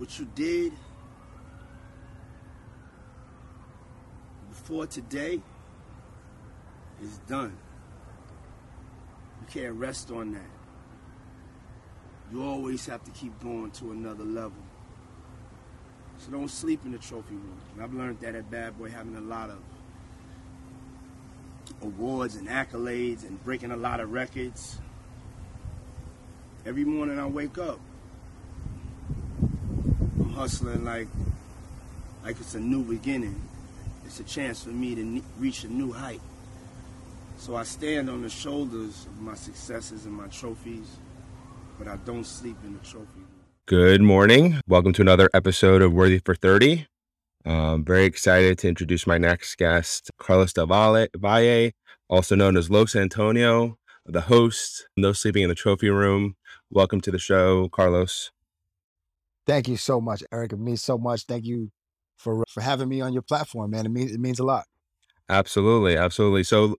What you did before today is done. You can't rest on that. You always have to keep going to another level. So don't sleep in the trophy room. I've learned that at Bad Boy, having a lot of awards and accolades and breaking a lot of records. Every morning I wake up, hustling like like it's a new beginning. It's a chance for me to reach a new height. So I stand on the shoulders of my successes and my trophies, but I don't sleep in the trophy. Good morning. Welcome to another episode of Worthy for 30. I'm very excited to introduce my next guest, Carlos Del Valle, also known as Los Antonio, the host, No Sleeping in the Trophy Room. Welcome to the show, Carlos. Thank you so much, Eric. It means so much. Thank you for for having me on your platform, man. It means it means a lot. Absolutely, absolutely. So,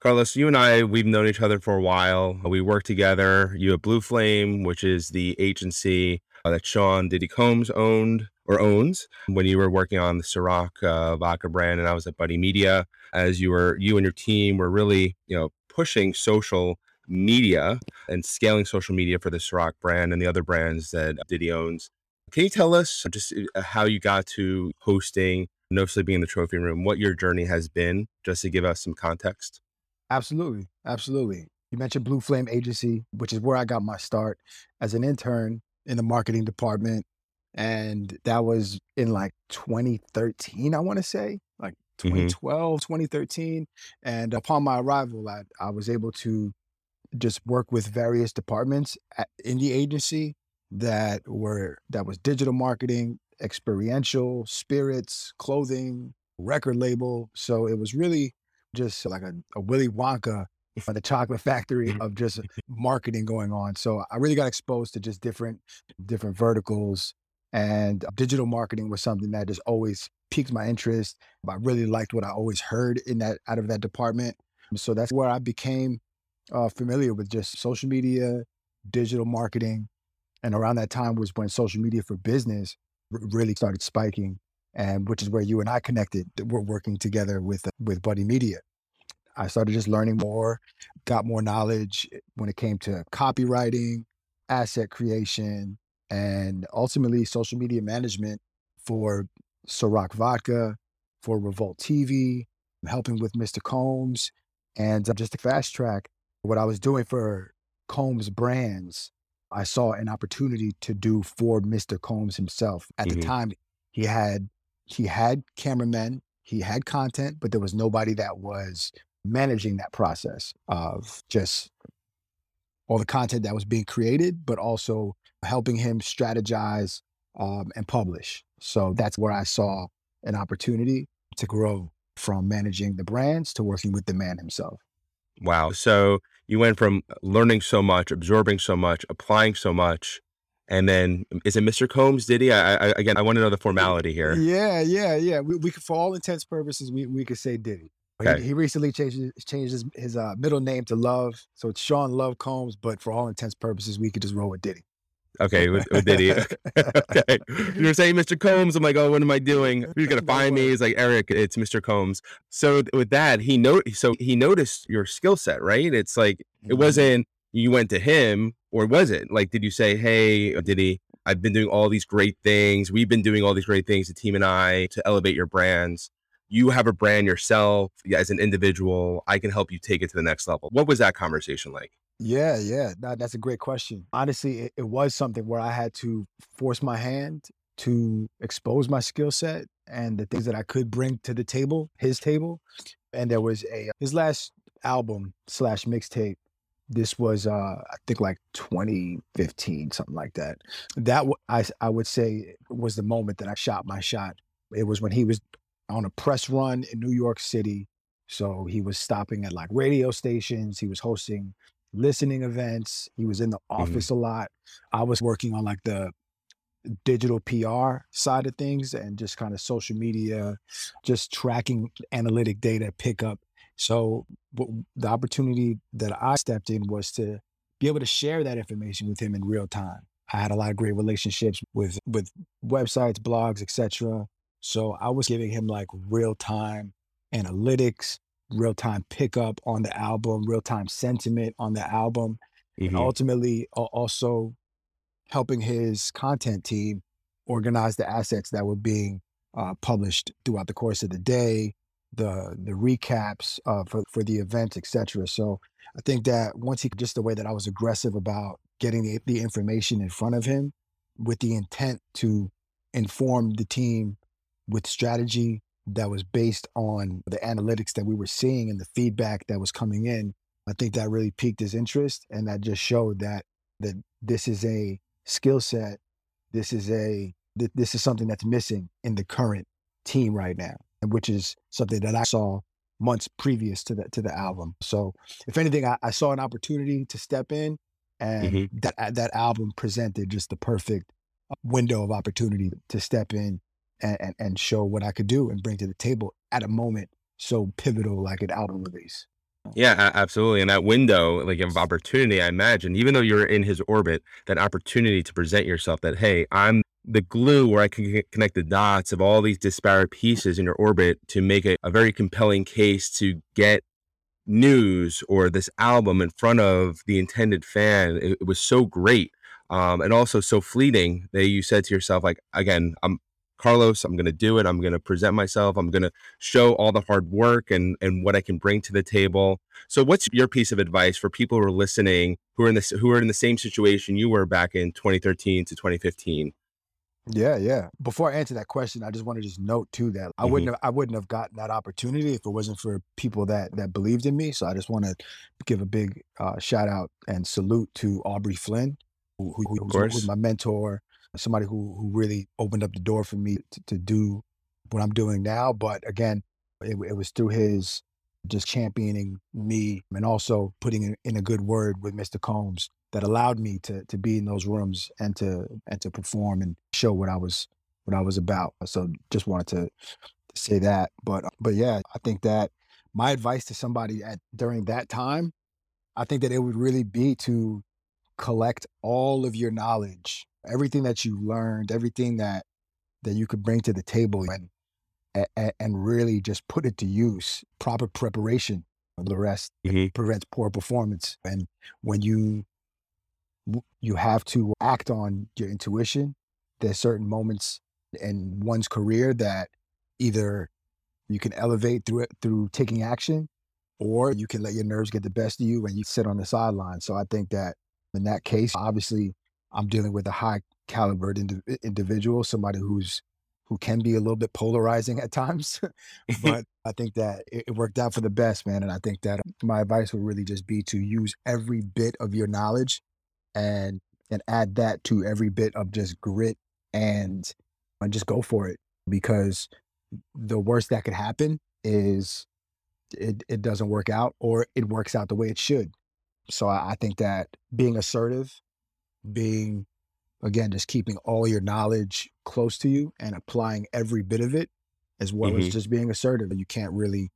Carlos, you and I, we've known each other for a while. We work together. You at Blue Flame, which is the agency uh, that Sean Diddy Combs owned or owns when you were working on the Ciroc uh, vodka brand, and I was at Buddy Media. As you were, you and your team were really, you know, pushing social media and scaling social media for the Ciroc brand and the other brands that Diddy owns. Can you tell us just uh, how you got to hosting No Sleeping in the Trophy Room, what your journey has been, just to give us some context? Absolutely, absolutely. You mentioned Blue Flame Agency, which is where I got my start as an intern in the marketing department. And that was in like 2013, I want to say, like Mhm. 2012, 2013. And upon my arrival, I, I was able to just work with various departments at, in the agency that were that was digital marketing, experiential, spirits, clothing, record label. So it was really just like a, a Willy Wonka for the chocolate factory of just marketing going on. So I really got exposed to just different different verticals and digital marketing was something that just always piqued my interest. I really liked what I always heard in that out of that department. So that's where I became uh, familiar with just social media, digital marketing, and around that time was when social media for business r- really started spiking, and which is where you and I connected. We're working together with with Buddy Media. I started just learning more, got more knowledge when it came to copywriting, asset creation, and ultimately social media management for Ciroc Vodka, for Revolt TV, helping with Mr. Combs, and uh, just to fast track what I was doing for Combs Brands. I saw an opportunity to do for Mr. Combs himself. At the Mhm. time, he had he had cameramen, he had content, but there was nobody that was managing that process of just all the content that was being created, but also helping him strategize um, and publish. So that's where I saw an opportunity to grow from managing the brands to working with the man himself. Wow. So you went from learning so much, absorbing so much, applying so much, and then is it Mr. Combs? Diddy? I, I again, I want to know the formality here. Yeah, yeah, yeah. We, we could, for all intents purposes, we, we could say Diddy. He- Okay. He, recently changed his, changed his, his uh, middle name to Love, so it's Sean Love Combs. But for all intents purposes, we could just roll with Diddy. Okay, with, with Diddy. okay, you were saying Mr. Combs. I'm like, oh, what am I doing? Who's gonna find me? He's like, Eric, it's Mr. Combs. So with that, he know so he noticed your skill set, right? It's like it Mhm. wasn't you went to him, or was it like did you say, hey, Diddy? I've been doing all these great things. We've been doing all these great things, the team and I, to elevate your brands. You have a brand yourself as an individual. I can help you take it to the next level. What was that conversation like? Yeah, yeah. No, that's a great question. Honestly, it, it was something where I had to force my hand to expose my skill set and the things that I could bring to the table, his table. And there was a his last album slash mixtape. This was uh I think like 2015, something like that. That I I would say was the moment that I shot my shot. It was when he was on a press run in New York City. So he was stopping at like radio stations. He was hosting listening events. He was in the mm-hmm. office a lot. I was working on like the digital PR side of things and just kind of social media, just tracking analytic data pickup. So w- the opportunity that I stepped in was to be able to share that information with him in real time. I had a lot of great relationships with with websites, blogs, etc. So I was giving him like real time analytics, real time pickup on the album, real time sentiment on the album, and hmm ultimately al- also helping his content team organize the assets that were being uh, published throughout the course of the day, the the recaps uh, for for the events, etc. So I think that once he just the way that I was aggressive about getting the, the information in front of him with the intent to inform the team with strategy that was based on the analytics that we were seeing and the feedback that was coming in. I think that really piqued his interest and that just showed that that this is a skill set this is a th- this is something that's missing in the current team right now and which is something that i saw months previous to the to the album so if anything i, I saw an opportunity to step in and hmm that that album presented just the perfect window of opportunity to step in and, and, and show what i could do and bring to the table at a moment so pivotal like an album release Yeah, absolutely. And that window, like of opportunity, I imagine, even though you're in his orbit, that opportunity to present yourself that, hey, I'm the glue where I can connect the dots of all these disparate pieces in your orbit to make a, a very compelling case to get news or this album in front of the intended fan. It, it was so great. Um, and also so fleeting that you said to yourself, like, again, I'm Carlos, I'm going to do it. I'm going to present myself. I'm going to show all the hard work and, and what I can bring to the table. So what's your piece of advice for people who are listening, who are in this, who are in the same situation you were back in 2013 to 2015? Yeah, yeah. Before I answer that question, I just want to just note too that I hmm wouldn't have I wouldn't have gotten that opportunity if it wasn't for people that that believed in me. So I just want to give a big uh, shout out and salute to Aubrey Flynn, who, who, Of who's, who's my mentor, somebody who who really opened up the door for me to, to do what I'm doing now. But again, it, it was through his just championing me and also putting in, in a good word with Mr. Combs that allowed me to to be in those rooms and to and to perform and show what I was what I was about. So just wanted to, to say that. But but yeah, I think that my advice to somebody at during that time, I think that it would really be to collect all of your knowledge, everything that you learned, everything that that you could bring to the table and a- a- and really just put it to use. Proper preparation. The rest hmm prevents poor performance. And when you you have to act on your intuition. There's certain moments in one's career that either you can elevate through it through taking action, or you can let your nerves get the best of you and you sit on the sideline. So I think that in that case, obviously, I'm dealing with a high caliber indi- individual, somebody who's who can be a little bit polarizing at times, but I think that it, it worked out for the best, man. And I think that my advice would really just be to use every bit of your knowledge and and add that to every bit of just grit and and just go for it because the worst that could happen is it, it doesn't work out or it works out the way it should so I, I think that being assertive being again just keeping all your knowledge close to you and applying every bit of it as well as hmm just being assertive you can't really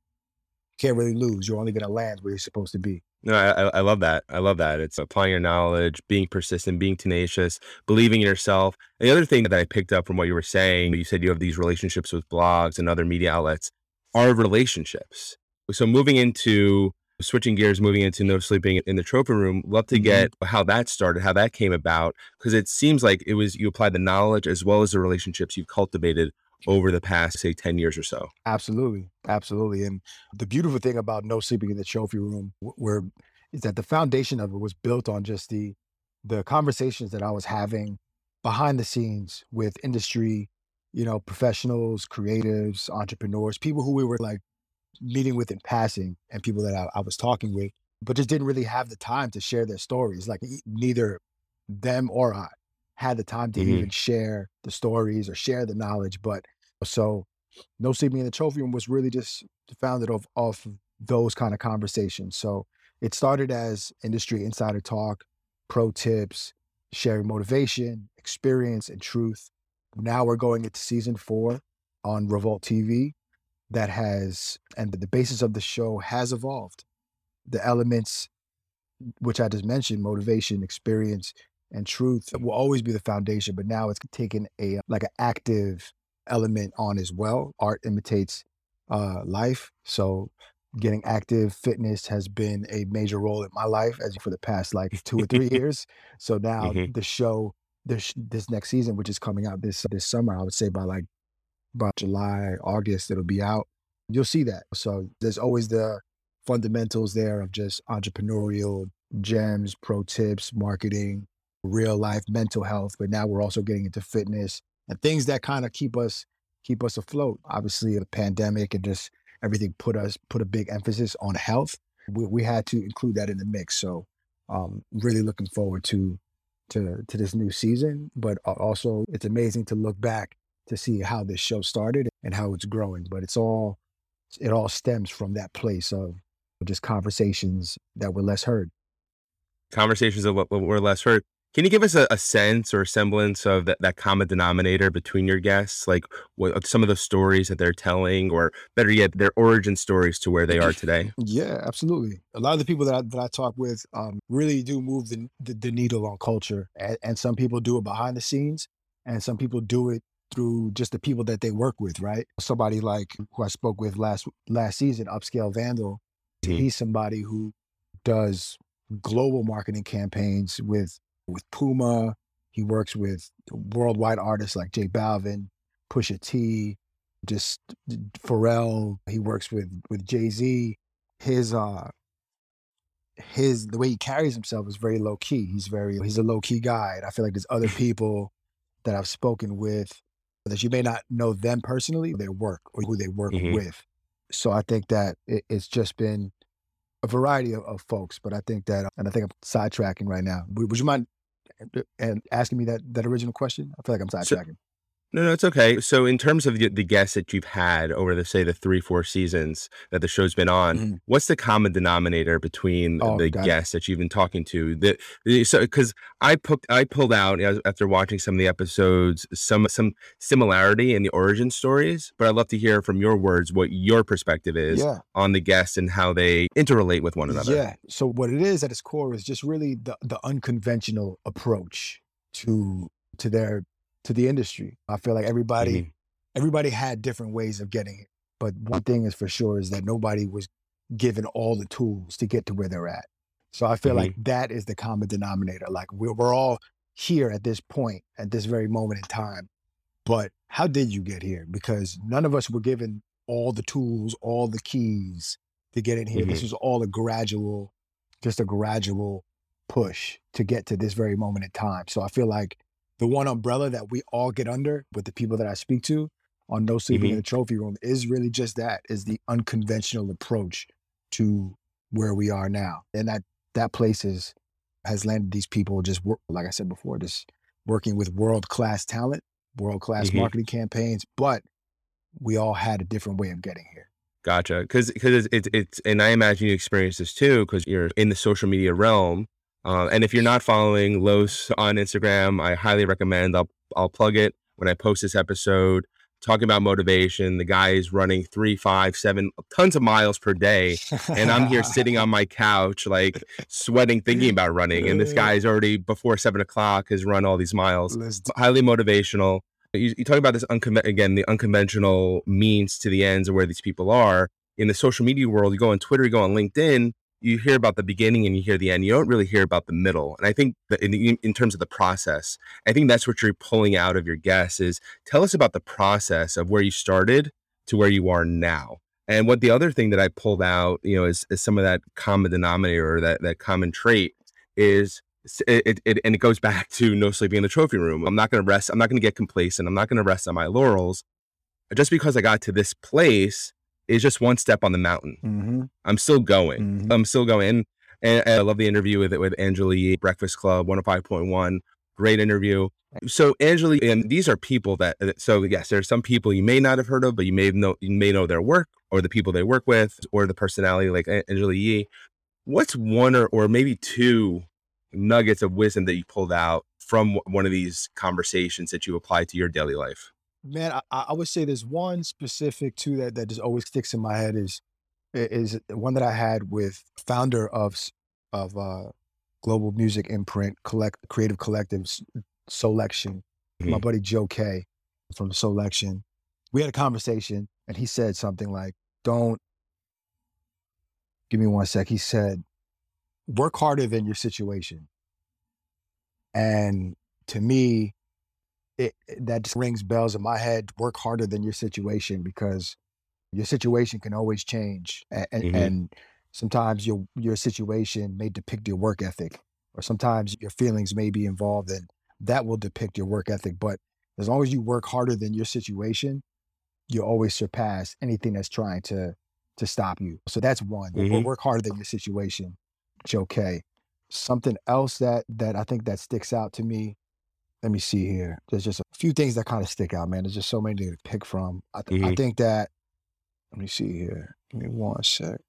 can't really lose you're only going to land where you're supposed to be No, I, I I love that. I love that. It's applying your knowledge, being persistent, being tenacious, believing in yourself. And the other thing that I picked up from what you were saying, you said you have these relationships with blogs and other media outlets, are relationships. So moving into switching gears, moving into no sleeping in the trophy room, love to hmm get how that started, how that came about, because it seems like it was you applied the knowledge as well as the relationships you've cultivated over the past, say, 10 years or so. Absolutely, absolutely. And the beautiful thing about no sleeping in the trophy room, where is that the foundation of it was built on just the the conversations that I was having behind the scenes with industry, you know, professionals, creatives, entrepreneurs, people who we were like meeting with in passing, and people that I, I was talking with, but just didn't really have the time to share their stories. Like neither them or I had the time to hmm even share the stories or share the knowledge. But so no Sleeping in the Trophy Room was really just founded off off of those kind of conversations. So it started as industry insider talk, pro tips, sharing motivation, experience, and truth. Now we're going into season four on Revolt TV that has and the basis of the show has evolved. The elements which I just mentioned, motivation, experience, and truth will always be the foundation, but now it's taken a like an active element on as well. Art imitates uh, life, so getting active fitness has been a major role in my life as for the past like two or three years. So now Mhm. the show this this next season, which is coming out this this summer, I would say by like by July, August, it'll be out. You'll see that. So there's always the fundamentals there of just entrepreneurial gems, pro tips, marketing, real life mental health. But now we're also getting into fitness and things that kind of keep us keep us afloat. Obviously, the pandemic and just everything put us put a big emphasis on health. We, we had to include that in the mix. So um really looking forward to to to this new season. But also it's amazing to look back to see how this show started and how it's growing. But it's all it all stems from that place of just conversations that were less heard. Conversations of what, were less heard. Can you give us a, a sense or semblance of that, that common denominator between your guests? Like what some of the stories that they're telling, or better yet, their origin stories to where they are today? Yeah, absolutely. A lot of the people that I, that I talk with um, really do move the, the, the needle on culture, and, and some people do it behind the scenes, and some people do it through just the people that they work with. Right? Somebody like who I spoke with last last season, Upscale Vandal. Mhm. He's somebody who does global marketing campaigns with with Puma. He works with worldwide artists like J Balvin, Pusha T, just Pharrell. He works with with Jay Z. His uh his the way he carries himself is very low key. He's very he's a low key guy. And I feel like there's other people that I've spoken with that you may not know them personally, their work or who they work Mhm. with. So I think that it, it's just been a variety of, of folks, but I think that, and I think I'm sidetracking right now. Would, would you mind and asking me that that original question? I feel like I'm sidetracking. No, no, it's okay. So, in terms of the, the guests that you've had over the say the three, four seasons that the show's been on, Mhm. what's the common denominator between Oh, the it. guests that you've been talking to? That the- so because I put I pulled out as- after watching some of the episodes some some similarity in the origin stories, but I'd love to hear from your words what your perspective is Yeah. on the guests and how they interrelate with one another. Yeah. So what it is at its core is just really the the unconventional approach to to their to the industry. I feel like everybody Mhm. everybody had different ways of getting it. But one thing is for sure is that nobody was given all the tools to get to where they're at. So I feel like that is the common denominator. Like we're, we're all here at this point, at this very moment in time. But how did you get here? Because none of us were given all the tools, all the keys to get in here. This Mhm. was all a gradual, just a gradual push to get to this very moment in time. So I feel like the one umbrella that we all get under with the people that I speak to on No Sleeping in the Trophy Room is really just that is the unconventional approach to where we are now. And that that place is has landed these people just work, like I said before, just working with world class talent, world class Mhm. marketing campaigns, but we all had a different way of getting here. Gotcha. Because because it's, it's and I imagine you experience this too because you're in the social media realm. Uh, and if you're not following Los on Instagram, I highly recommend. I'll I'll plug it when I post this episode. Talking about motivation, the guy is running three, five, seven, tons of miles per day, and I'm here sitting on my couch, like sweating, thinking about running. And this guy is already before seven o'clock has run all these miles highly motivational. You, you talk about this unconven- again, the unconventional means to the ends of where these people are in the social media world. You go on Twitter, you go on LinkedIn, you hear about the beginning and you hear the end. You don't really hear about the middle. And I think that in, in terms of the process, I think that's what you're pulling out of your guests is tell us about the process of where you started to where you are now. And what the other thing that I pulled out, you know, is, is some of that common denominator or that, that common trait is it, it- and it goes back to no sleeping in the trophy room. I'm not going to rest. I'm not going to get complacent. I'm not going to rest on my laurels. Just because I got to this place is just one step on the mountain. Mhm, I'm still going. mhm. I'm still going. And, and I love the interview with it with Angela Yee, Breakfast Club, 105.1. Great interview. So Angela, and these are people that. So yes, there are some people you may not have heard of, but you may know you may know their work or the people they work with or the personality like A- Angela Yee. What's one or or maybe two nuggets of wisdom that you pulled out from one of these conversations that you apply to your daily life? Man, I- I, would say there's one specific too that that just always sticks in my head is is one that I had with founder of of uh Global Music Imprint, collect creative collectives, Soulection. My Mhm. buddy Joe Kay from Soulection. We had a conversation and he said something like, Don't give me one sec. He said, Work harder than your situation. And to me, it, that just rings bells in my head. Work harder than your situation because your situation can always change, and, and, Mhm. and sometimes your your situation may depict your work ethic, or sometimes your feelings may be involved, and that will depict your work ethic. But as long as you work harder than your situation, you always surpass anything that's trying to to stop you. So that's one. Mhm. Work harder than your situation. Joe Kay. Something else that that I think that sticks out to me. Let me see here. There's just a few things that kind of stick out, man. There's just so many to pick from. I, th- I Mhm. think that. Let me see here. Give me one sec.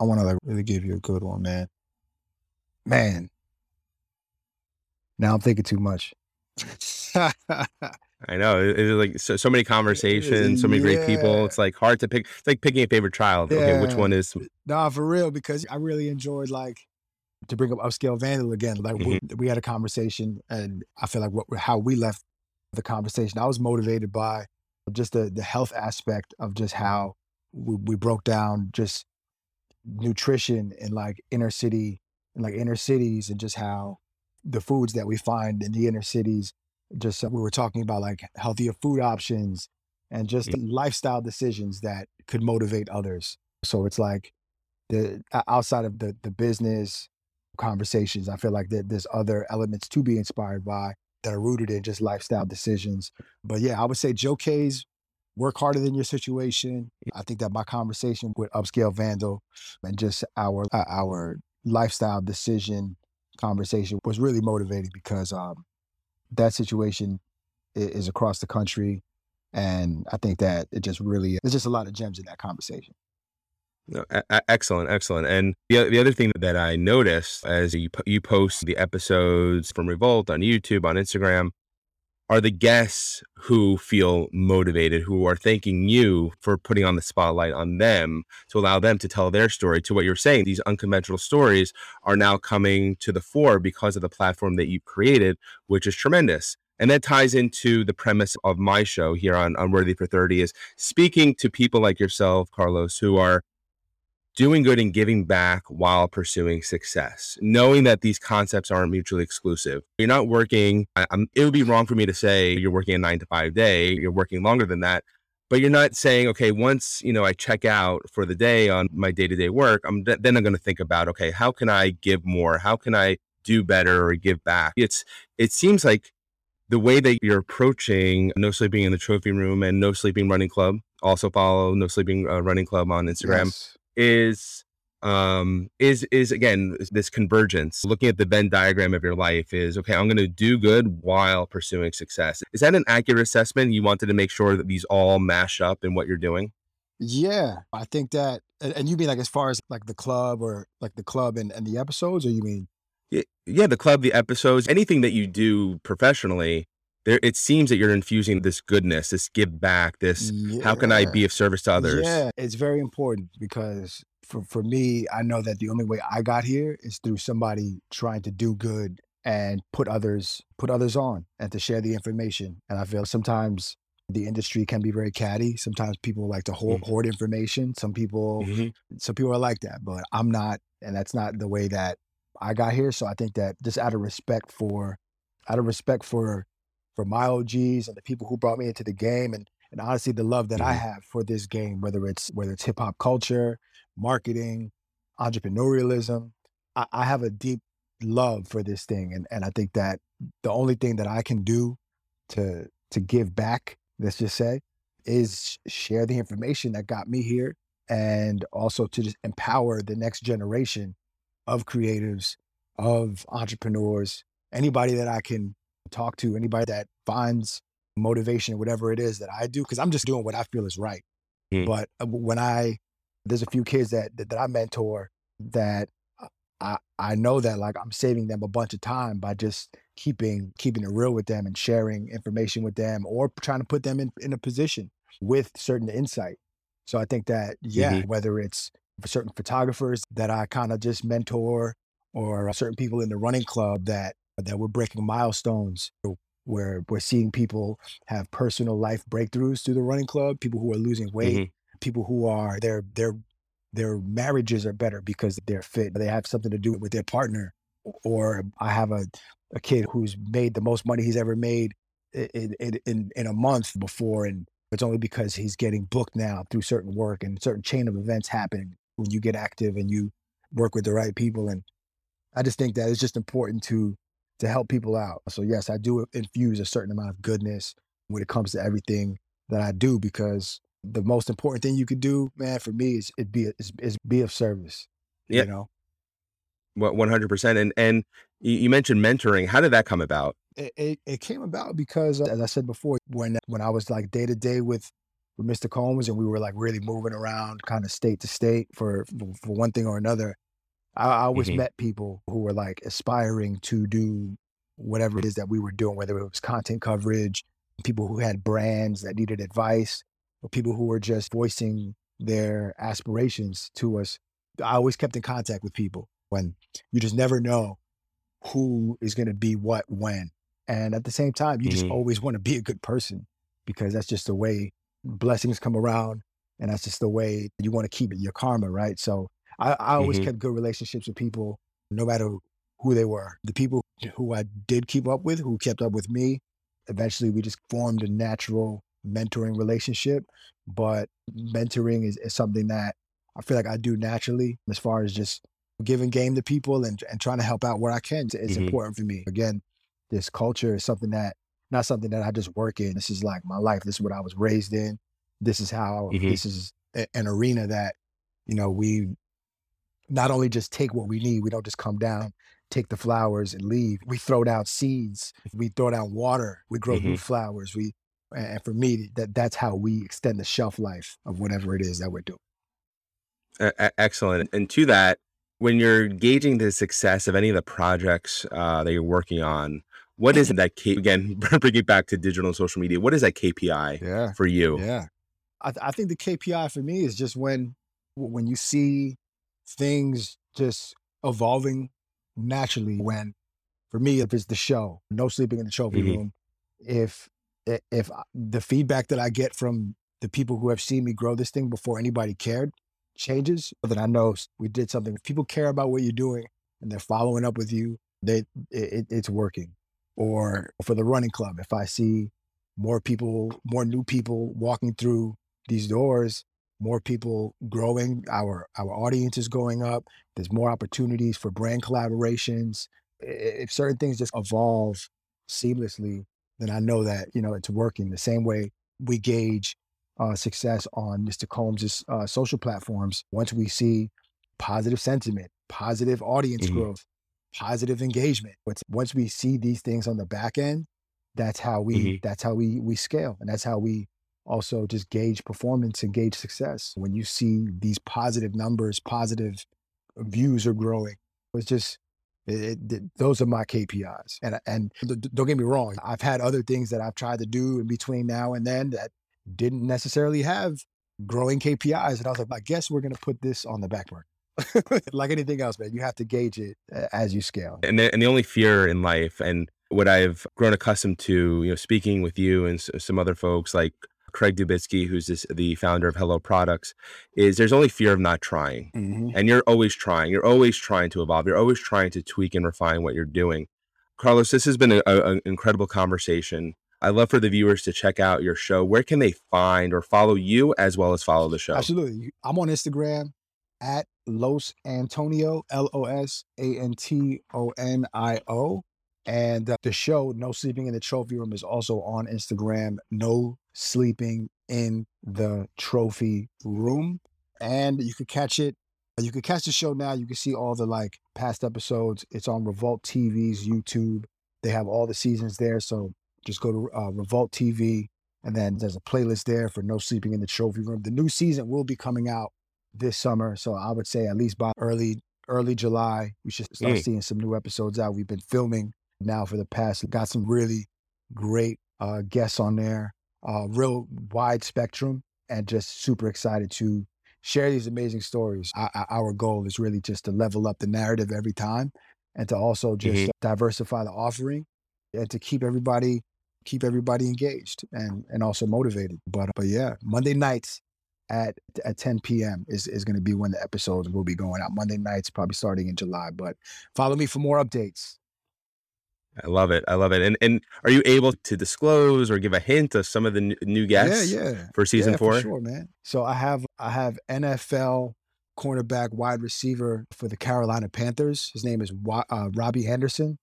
I want to like really give you a good one, man. Man. Now I'm thinking too much. I know. It, it's like so, so many conversations, so many great people. It's like hard to pick. It's like picking a favorite child. Okay, which one is? Nah, for real, because I really enjoyed like to bring up upscale vandal again. Like we, we had a conversation, and I feel like what how we left the conversation, I was motivated by just the the health aspect of just how we, we broke down just nutrition in like inner city in like inner cities and just how the foods that we find in the inner cities just uh, we were talking about like healthier food options and just lifestyle decisions that could motivate others so it's like the outside of the the business conversations i feel like that there's other elements to be inspired by that are rooted in just lifestyle decisions. But yeah i would say Joe Kay's work harder than your situation. I think that my conversation with upscale vandal and just our uh, our lifestyle decision conversation was really motivating because um that situation i- is across the country and i think that it just really there's just a lot of gems in that conversation No, e- excellent, excellent. And the the other thing that I noticed as you po- you post the episodes from Revolt on YouTube, on Instagram, are the guests who feel motivated, who are thanking you for putting on the spotlight on them to allow them to tell their story. To what you're saying, these unconventional stories are now coming to the fore because of the platform that you've created, which is tremendous. And that ties into the premise of my show here on Unworthy for 30 is speaking to people like yourself, Carlos, who are doing good and giving back while pursuing success, knowing that these concepts aren't mutually exclusive. You're not working, I, it would be wrong for me to say you're working a nine to five day, you're working longer than that. But you're not saying, okay, once you know I check out for the day on my day to day work, I'm th- then I'm going to think about, okay, how can I give more? How can I do better or give back? It's it seems like the way that you're approaching no sleeping in the trophy room and no sleeping running club. Also follow no sleeping uh, running club on Instagram Yes. Is um is is again this convergence. Looking at the venn diagram of your life is okay i'm going to do good while pursuing success. Is that an accurate assessment? You wanted to make sure that these all mash up in what you're doing? Yeah, I think that, and, you mean like as far as like the club or like the club and, and the episodes, or you mean yeah, yeah the club the episodes anything that you do professionally there it seems that you're infusing this goodness this give back this how can i be of service to others Yeah, it's very important because for, for me, I know that the only way I got here is through somebody trying to do good and put others put others on and to share the information. And I feel sometimes the industry can be very catty. Sometimes people like to hoard, Mm. hoard information. Some people Mhm. some people are like that, but I'm not, and that's not the way that I got here. So I think that just out of respect for, out of respect for, for my OGs and the people who brought me into the game, and and honestly the love that I Mhm. have for this game, whether it's whether it's hip hop culture, marketing, entrepreneurialism, I, I have a deep love for this thing, and and I think that the only thing that I can do to to give back, let's just say, is share the information that got me here and also to just empower the next generation of creatives, of entrepreneurs, anybody that I can talk to, anybody that finds motivation, whatever it is that I do, because I'm just doing what I feel is right. Mm. But uh, when I, there's a few kids that that, that I mentor that I I know that like I'm saving them a bunch of time by just keeping keeping it real with them and sharing information with them or trying to put them in, in a position with certain insight. So I think that yeah, Mhm. whether it's for certain photographers that I kind of just mentor or certain people in the running club that that we're breaking milestones where we're seeing people have personal life breakthroughs through the running club, people who are losing weight, Mhm. people who are their their their marriages are better because they're fit. They have something to do with their partner. Or I have a, a kid who's made the most money he's ever made in, in, in, in a month before. And it's only because he's getting booked now through certain work and certain chain of events happen when you get active and you work with the right people. And I just think that it's just important to to help people out. So yes, I do infuse a certain amount of goodness when it comes to everything that I do because the most important thing you could do, man, for me is it be is, is be of service. Yeah. You know, What One hundred percent. And and you mentioned mentoring. How did that come about? it, it, it came about because, as I said before, when when I was like day to day with with Mr. Combs and we were like really moving around, kind of state to state for, for one thing or another, I, I always Mhm. met people who were like aspiring to do whatever it is that we were doing, whether it was content coverage, people who had brands that needed advice, or people who were just voicing their aspirations to us. I always kept in contact with people when you just never know who is going to be what when. And at the same time, you just Mhm. always want to be a good person because that's just the way blessings come around. And that's just the way you want to keep it, your karma, right? So I, I always Mhm. kept good relationships with people, no matter who they were. The people who I did keep up with, who kept up with me, eventually we just formed a natural mentoring relationship. But mentoring is, is something that I feel like I do naturally as far as just giving game to people and, and trying to help out where I can. It's Mhm. important for me. Again, this culture is something that not something that I just work in. This is like my life. This is what I was raised in. This is how Mhm. this is a- an arena that, you know, we not only just take what we need, we don't just come down, take the flowers and leave. We throw down seeds, we throw down water, we grow new Mhm. flowers. We and for me, that that's how we extend the shelf life of whatever it is that we're doing. E- excellent. And to that, when you're gauging the success of any of the projects uh, that you're working on, what is it that K- again bring it back to digital and social media? What is that KPI Yeah. for you? Yeah. I, th- I think the KPI for me is just when when you see things just evolving naturally. When for me, if it's the show, no sleeping in the trophy Mhm. room, if if the feedback that I get from the people who have seen me grow this thing before anybody cared changes, then I know we did something. If people care about what you're doing and they're following up with you, they it- it's working. Or for the running club, if I see more people, more new people walking through these doors, more people growing, our our audience is going up. There's more opportunities for brand collaborations. If certain things just evolve seamlessly, then I know that you know it's working. The same way we gauge uh, success on Mr. Combs' uh, social platforms. Once we see positive sentiment, positive audience Mhm. growth, positive engagement. Once once we see these things on the back end, that's how we Mhm. that's how we we scale, and that's how we also just gauge performance and gauge success. When you see these positive numbers, positive views are growing, it's just it, it- th- those are my KPIs. And and don't get me wrong, I've had other things that I've tried to do in between now and then that didn't necessarily have growing KPIs, and I was like, I guess we're gonna put this on the back burner. like anything else, man, you have to gauge it as you scale. and the, and the only fear in life and what I've grown accustomed to, you know, speaking with you and s- some other folks like Craig Dubitsky, who's this, the founder of Hello Products, is there's only fear of not trying. And you're always trying. You're always trying to evolve. You're always trying to tweak and refine what you're doing. Carlos, this has been an incredible conversation. I'd love for the viewers to check out your show. Where can they find or follow you as well as follow the show? Absolutely. I'm on Instagram at Los Antonio, L O S A N T O N I O. And uh, the show, No Sleeping in the Trophy Room, is also on Instagram, No Sleeping in the Trophy Room. And you could catch it. You could catch the show now. You can see all the like past episodes. It's on Revolt TV's YouTube. They have all the seasons there. So just go to uh, Revolt TV and then there's a playlist there for No Sleeping in the Trophy Room. The new season will be coming out this summer. So I would say at least by early, early July, we should start Mm. seeing some new episodes out. We've been filming now for the past, got some really great uh, guests on there, uh, real wide spectrum, and just super excited to share these amazing stories. I, our goal is really just to level up the narrative every time and to also just Mhm. diversify the offering and to keep everybody keep everybody engaged and and also motivated. But but yeah, Monday nights at at 10 p.m. is is going to be when the episodes will be going out. Monday nights, probably starting in July. But follow me for more updates. I love it. I love it. And and are you able to disclose or give a hint of some of the n- new guests Yeah, yeah. for season yeah, four? For sure, man. So I have I have NFL cornerback wide receiver for the Carolina Panthers. His name is uh, Robby Anderson.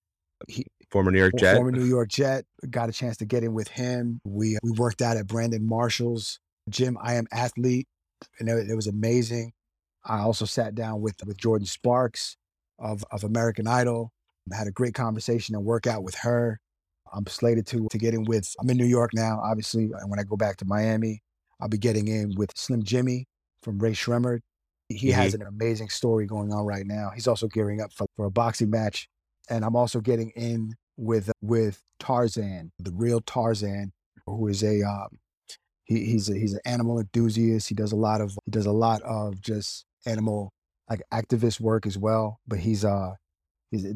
He Former New York Jet. former New York Jet. Got a chance to get in with him. We we worked out at Brandon Marshall's gym. I am athlete, and it, it was amazing. I also sat down with with Jordin Sparks of of American Idol. Had a great conversation and workout with her. I'm slated to to get in with. I'm in New York now, obviously, and when I go back to Miami, I'll be getting in with Slim Jxmmi from Rae Sremmurd. He has an amazing story going on right now. He's also gearing up for, for a boxing match, and I'm also getting in with with Tarzan, the real Tarzan, who is a um, he, he's a, he's an animal enthusiast. He does a lot of he does a lot of just animal like activist work as well. But he's uh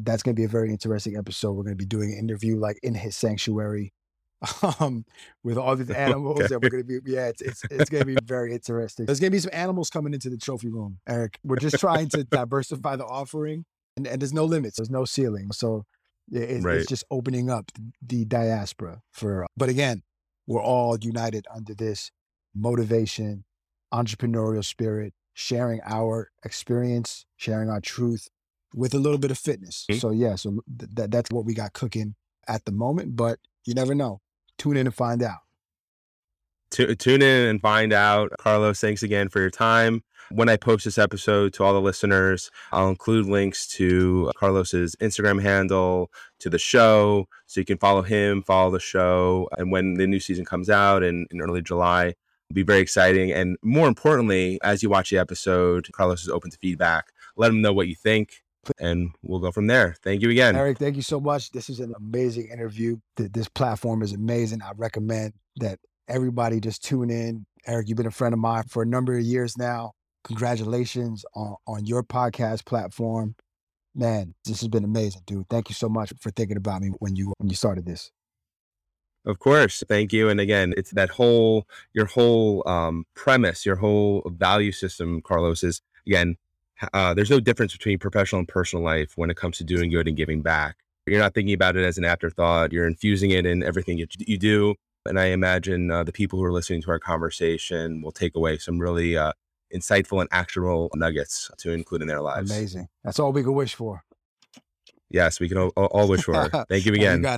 that's going to be a very interesting episode. We're going to be doing an interview like in his sanctuary, um, with all these animals, Okay. and we're going to be yeah, it's it's it's going to be very interesting. There's going to be some animals coming into the trophy room, Eric. We're just trying to diversify the offering, and, and there's no limits, there's no ceiling. So it's, Right. it's just opening up the diaspora for. But again, we're all united under this motivation, entrepreneurial spirit, sharing our experience, sharing our truth with a little bit of fitness. Mhm. So yeah, so th- that that's what we got cooking at the moment. But you never know. Tune in and find out. Tu- tune in and find out. Carlos, thanks again for your time. When I post this episode to all the listeners, I'll include links to Carlos's Instagram handle, to the show, so you can follow him, follow the show. And when the new season comes out in, in early July, it'll be very exciting. And more importantly, as you watch the episode, Carlos is open to feedback. Let him know what you think, and we'll go from there. Thank you again. Eric, thank you so much. This is an amazing interview. This platform is amazing. I recommend that everybody just tune in. Eric, you've been a friend of mine for a number of years now. Congratulations on, on your podcast platform. Man, this has been amazing, dude. Thank you so much for thinking about me when you when you started this. Of course. Thank you. And again, it's that whole, your whole um, premise, your whole value system, Carlos, is again, uh, there's no difference between professional and personal life when it comes to doing good and giving back. You're not thinking about it as an afterthought. You're infusing it in everything you, you do. And I imagine uh, the people who are listening to our conversation will take away some really uh, insightful and actionable nuggets to include in their lives. Amazing. That's all we can wish for. Yes, we can all, all wish for. Thank you You again. got